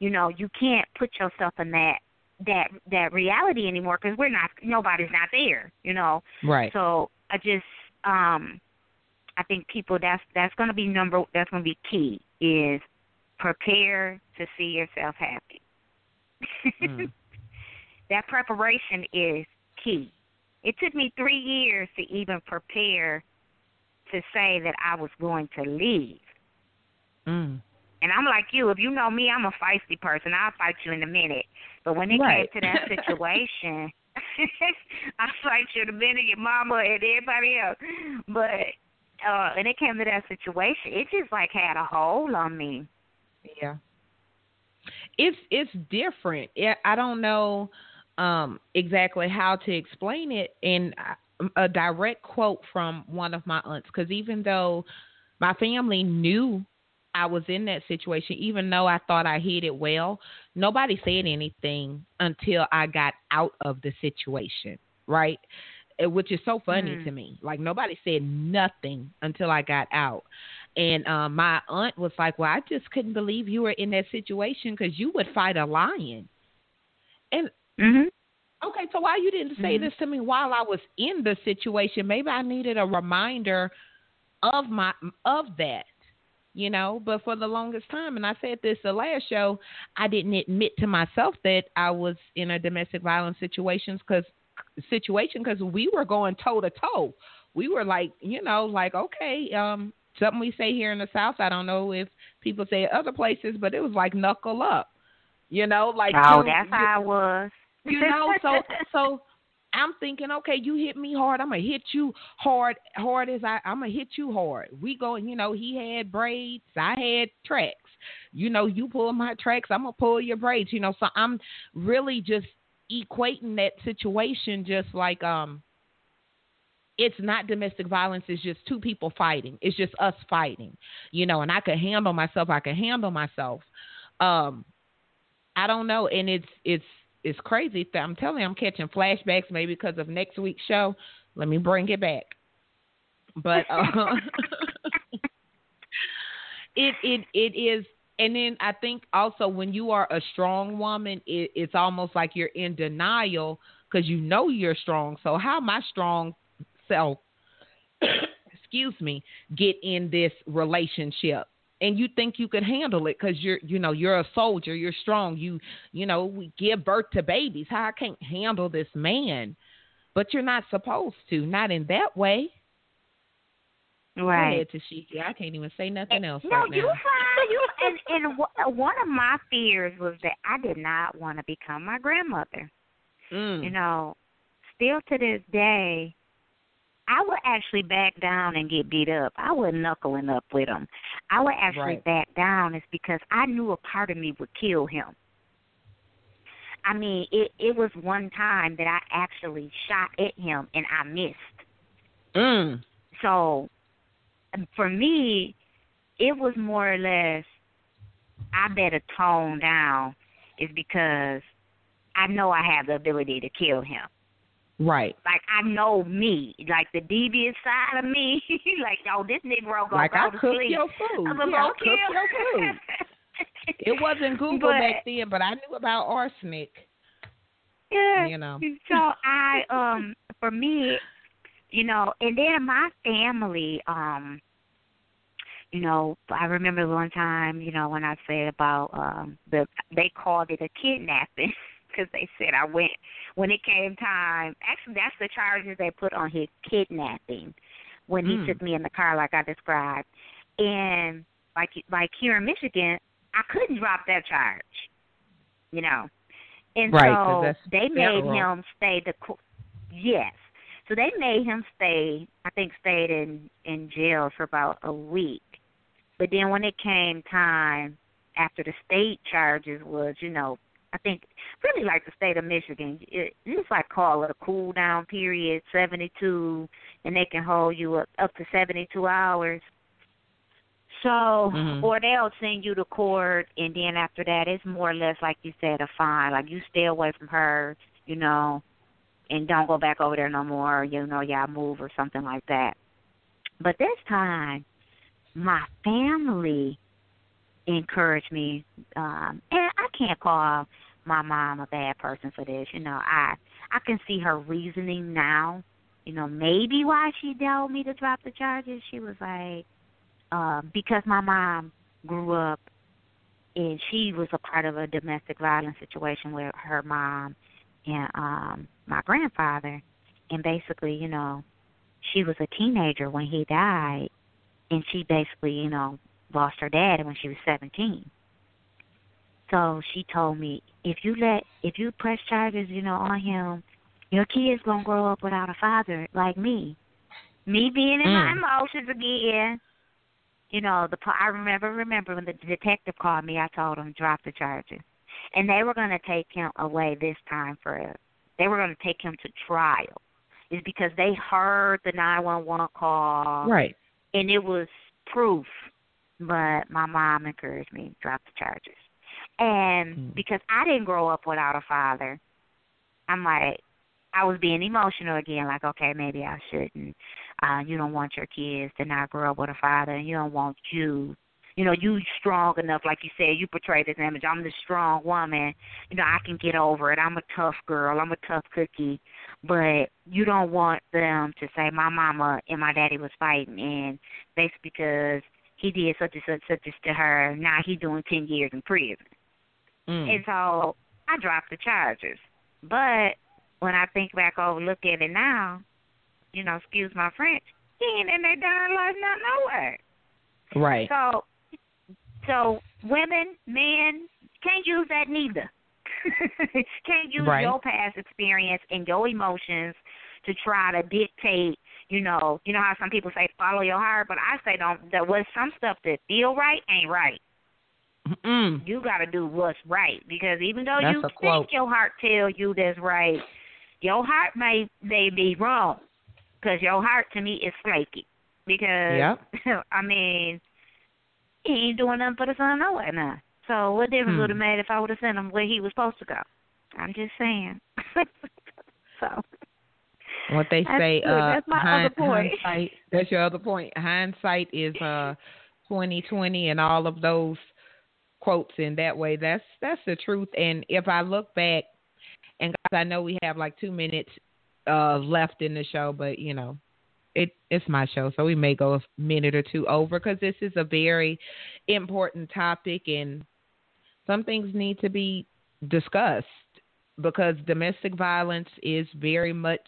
You know, you can't put yourself in that that that reality anymore because we're not nobody's not there you know Right. so I just um I think people that's that's gonna be number that's gonna be key is prepare to see yourself happy. Mm. that preparation is key. It took me three years to even prepare to say that I was going to leave. Mm. And I'm like you, if you know me, I'm a feisty person. I'll fight you in a minute. But when it Right. came to that situation, I fight you the minute your mama and everybody else. But uh when it came to that situation, it just like had a hold on me. Yeah. It's it's different. Yeah, I don't know um exactly how to explain it in a direct quote from one of my aunts cuz even though my family knew I was in that situation even though I thought I hid it well, nobody said anything until I got out of the situation, right? Eh, Which is so funny Mm. to me. Like nobody said nothing until I got out. And um, my aunt was like, "Well, I just couldn't believe you were in that situation because you would fight a lion." And Mhm. okay, so why you didn't say Mhm. this to me while I was in the situation? Maybe I needed a reminder of my of that, you know. But for the longest time, and I said this the last show, I didn't admit to myself that I was in a domestic violence situations because situation because we were going toe to toe. We were like, you know, like okay, um, something we say here in the South. I don't know if people say it other places, but it was like knuckle up. You know, like Oh, two- that's how I was. You know so so i'm thinking okay you hit me hard i'm gonna hit you hard hard as i i'm gonna hit you hard. We go you know he had braids i had tracks. You know you pull my tracks i'm gonna pull your braids you know so i'm really just equating that situation just like um it's not domestic violence it's just two people fighting it's just us fighting you know and i could handle myself i could handle myself. Um I don't know, and it's it's it's crazy. I'm telling you, I'm catching flashbacks maybe because of next week's show. Let me bring it back. But uh, it it it is, and then I think also when you are a strong woman, it, it's almost like you're in denial because you know you're strong. So how my strong self, excuse me, get in this relationship? And you think you can handle it because you're you know you're a soldier you're strong you you know we give birth to babies how i can't handle this man but you're not supposed to not in that way Right. ahead, Tasheikya. I can't even say nothing else no, right you fine. You and and one of my fears was that I did not want to become my grandmother. Mm. You know, still to this day, I would actually back down and get beat up. I wasn't knuckling up with him. I would actually Right. back down is because I knew a part of me would kill him. I mean, it it was one time that I actually shot at him and I missed. Mm. So, for me, it was more or less I better tone down is because I know I have the ability to kill him. Right. Like I know me, like the devious side of me. like, oh, this Negro gonna like go I to cook sleep. your food. I'm yeah, I cook your food. It wasn't Google But- back then, but I knew about arsenic. Yeah. You know. So I um for me, you know, and then my family, um, you know, I remember one time, you know, when I said about um the they called it a kidnapping because they said I went when it came time. Actually, that's the charges they put on his kidnapping when he Mm. took me in the car, like I described. And like like here in Michigan, I couldn't drop that charge, you know. And Right, so they made federal. him stay the yes. So they made him stay. I think stayed in in jail for about a week. But then when it came time after the state charges was, you know, I think really like the state of Michigan, it, it's like call it a cool down period, seventy two, and they can hold you up up to seventy two hours. So, Mhm. or they'll send you to court, and then after that, it's more or less like you said, a fine. Like you stay away from her, you know, and don't go back over there no more. You know, y'all move or something like that. But this time, my family encouraged me, um, and I can't call my mom a bad person for this. You know, I I can see her reasoning now. You know, maybe why she told me to drop the charges. She was like, uh, because my mom grew up and she was a part of a domestic violence situation with her mom and um my grandfather and basically, you know, she was a teenager when he died and she basically, you know, lost her dad when she was seventeen. So she told me, if you let if you press charges, you know, on him, your kid's gonna grow up without a father like me. Me being in my Mm. emotions again. You know, the I remember remember when the detective called me, I told him drop the charges, and they were going to take him away this time for they were going to take him to trial. Is because they heard the nine one one call, Right. and it was proof. But my mom encouraged me to drop the charges, and Mm. because I didn't grow up without a father, I'm like, I was being emotional again. Like, okay, maybe I shouldn't. Uh, you don't want your kids to not grow up with a father, and you don't want you. You know, you strong enough, like you said, you portray this image. I'm the strong woman. You know, I can get over it. I'm a tough girl. I'm a tough cookie. But you don't want them to say my mama and my daddy was fighting, and that's because he did such and such such this to her, now he's doing ten years in prison. Mm. And so I dropped the charges. But when I think back over, look at it now, you know, excuse my French, he ain't in their darn life not nowhere. Right. So, so women, men can't use that neither. can't use Right. your past experience and your emotions to try to dictate. You know, you know how some people say follow your heart, but I say don't. That was some stuff that feel right ain't right Mm. you got to do what's right because even though That's you think quote. your heart tell you that's right, your heart may may be wrong because your heart to me is flaky. Because Yep. I mean, he ain't doing nothing for the son no way now. So what difference Hmm. would it made if I would have sent him where he was supposed to go? I'm just saying. so What they That's say, good. uh, That's my hind- other point. hindsight. That's your other point. Hindsight is uh twenty twenty, and all of those quotes in that way. That's that's the truth. And if I look back, and guys, I know we have like two minutes uh left in the show, but you know, it it's my show, so we may go a minute or two over because this is a very important topic, and some things need to be discussed because domestic violence is very much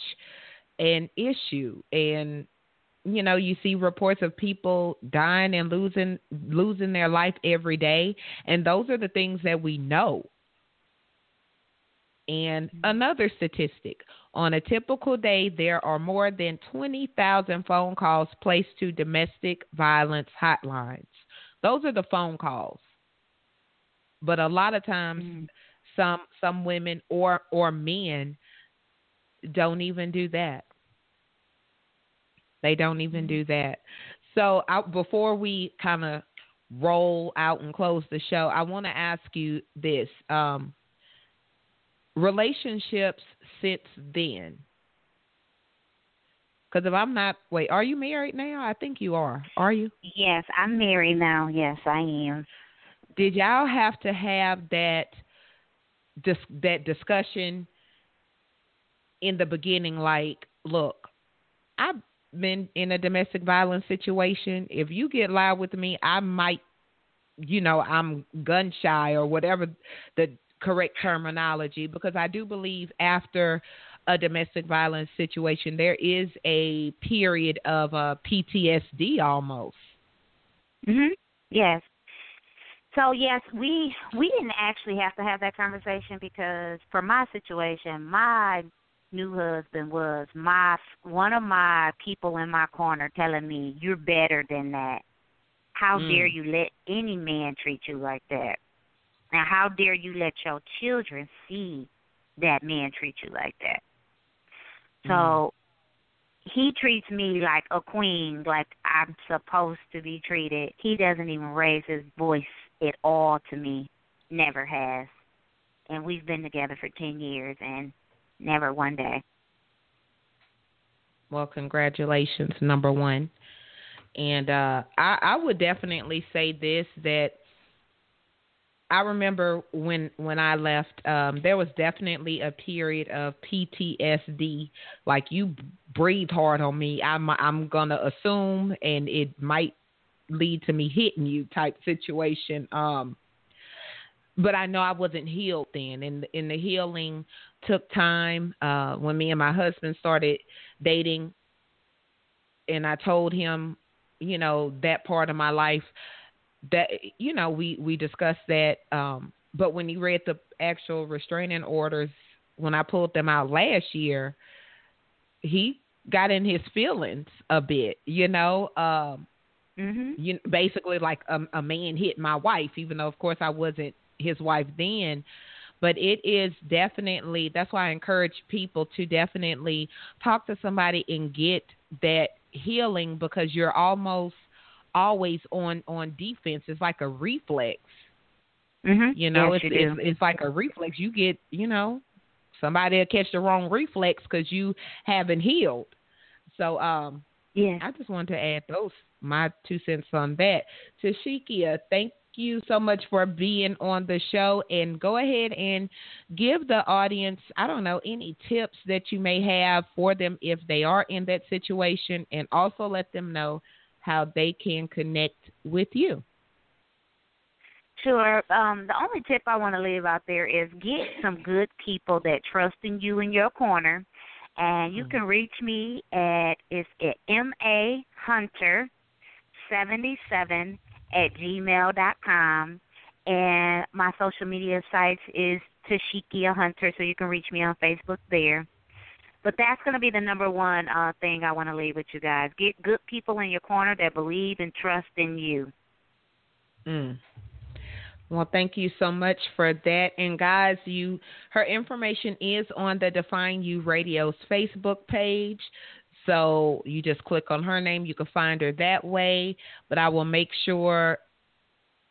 an issue and you know you see reports of people dying and losing losing their life every day. And those are the things that we know. And another statistic on a typical day there are more than 20,000 phone calls placed to domestic violence hotlines. Those are the phone calls. But a lot of times Mm. some some women or or men don't even do that. They don't even do that. So I, before we kind of roll out and close the show, I want to ask you this. Um, relationships since then. Because if I'm not, wait, are you married now? I think you are. Are you? Yes, I'm married now. Yes, I am. Did y'all have to have that dis- that discussion in the beginning? Like, look, I've been in a domestic violence situation. If you get loud with me, I might, you know, I'm gun shy or whatever the correct terminology, because I do believe after a domestic violence situation, there is a period of uh, PTSD almost. Mhm. Yes. So yes, we we didn't actually have to have that conversation because for my situation, my new husband was my one of my people in my corner telling me you're better than that. How Mm. dare you let any man treat you like that? Now how dare you let your children see that man treat you like that? So he treats me like a queen, like I'm supposed to be treated. He doesn't even raise his voice at all to me. Never has. And we've been together for 10 years and never one day. Well, congratulations, number one. And uh, I, I would definitely say this that I remember when when I left, um, there was definitely a period of PTSD. Like you breathe hard on me, I'm I'm gonna assume, and it might lead to me hitting you type situation. Um, but I know I wasn't healed then, and and the healing took time. Uh, when me and my husband started dating, and I told him, you know, that part of my life that you know we we discussed that. Um, but when he read the actual restraining orders, when I pulled them out last year, he got in his feelings a bit. You know. Um, Mhm. you basically like a, a man hit my wife, even though of course I wasn't his wife then. But it is definitely that's why I encourage people to definitely talk to somebody and get that healing because you're almost always on on defense. It's like a reflex. Mhm. You know, yes, it's, it's it's like a reflex. You get, you know, somebody will catch the wrong reflex because you haven't healed. So, um, Yes. I just wanted to add those my two cents on that. Tasheikya, thank you so much for being on the show and go ahead and give the audience, I don't know, any tips that you may have for them if they are in that situation and also let them know how they can connect with you. Sure. Um, the only tip I want to leave out there is get some good people that trust in you in your corner. And you can reach me at it's at M A Hunter seventy seven at gmail dot com and my social media sites is Tasheikya Hunter, so you can reach me on Facebook there. But that's going to be the number one uh, thing I want to leave with you guys. Get good people in your corner that believe and trust in you. Mm. Well, thank you so much for that. And guys, you her information is on the Define U Radio's Facebook page. So you just click on her name, you can find her that way. But I will make sure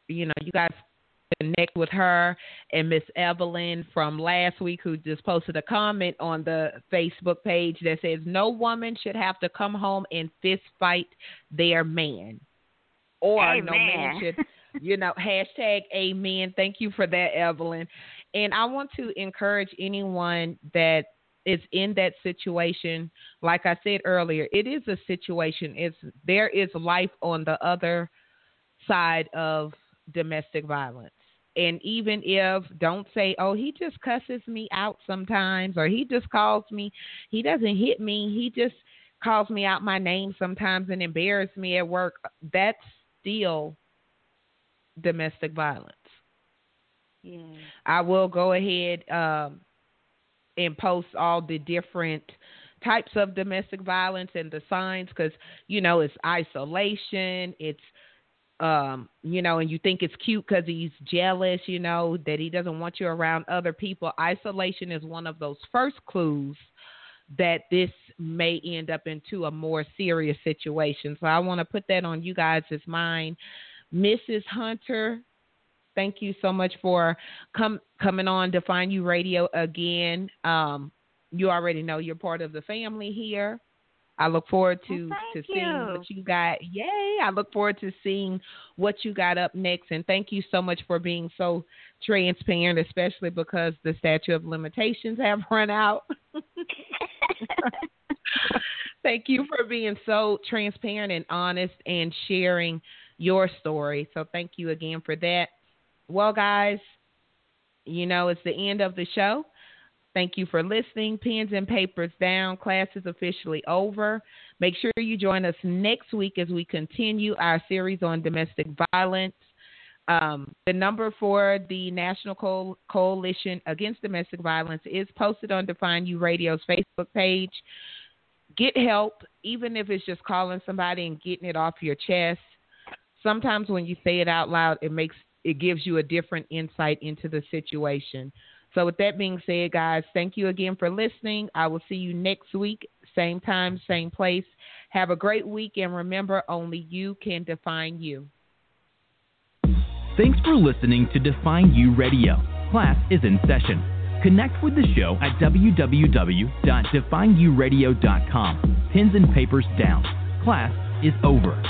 you know you guys connect with her and Miss Evelyn from last week who just posted a comment on the Facebook page that says no woman should have to come home and fist fight their man. Or no man should you know, hashtag amen. Thank you for that, Evelyn. And I want to encourage anyone that is in that situation. Like I said earlier, it is a situation. It's there is life on the other side of domestic violence. And even if don't say, oh, he just cusses me out sometimes, or he just calls me, he doesn't hit me, he just calls me out my name sometimes and embarrass me at work. That's still domestic violence. Yeah. I will go ahead um, and post all the different types of domestic violence and the signs because you know it's isolation, it's um, you know, and you think it's cute because he's jealous, you know, that he doesn't want you around other people. Isolation is one of those first clues that this may end up into a more serious situation. So I want to put that on you guys' mind Mrs. Hunter, thank you so much for come coming on Define U Radio again. Um, you already know you're part of the family here. I look forward to well, to you. seeing what you got. Yay! I look forward to seeing what you got up next. And thank you so much for being so transparent, especially because the statute of limitations have run out. thank you for being so transparent and honest and sharing your story. So thank you again for that. Well, guys, you know it's the end of the show. Thank you for listening. Pens and papers down. Class is officially over. Make sure you join us next week as we continue our series on domestic violence. Um, the number for the National Co- Coalition Against Domestic Violence is posted on Define U Radio's Facebook page. Get help, even if it's just calling somebody and getting it off your chest. Sometimes when you say it out loud, it makes it gives you a different insight into the situation. So, with that being said, guys, thank you again for listening. I will see you next week, same time, same place. Have a great week, and remember, only you can define you. Thanks for listening to Define U Radio. Class is in session. Connect with the show at www.defineuradio.com. Pens and papers down. Class is over.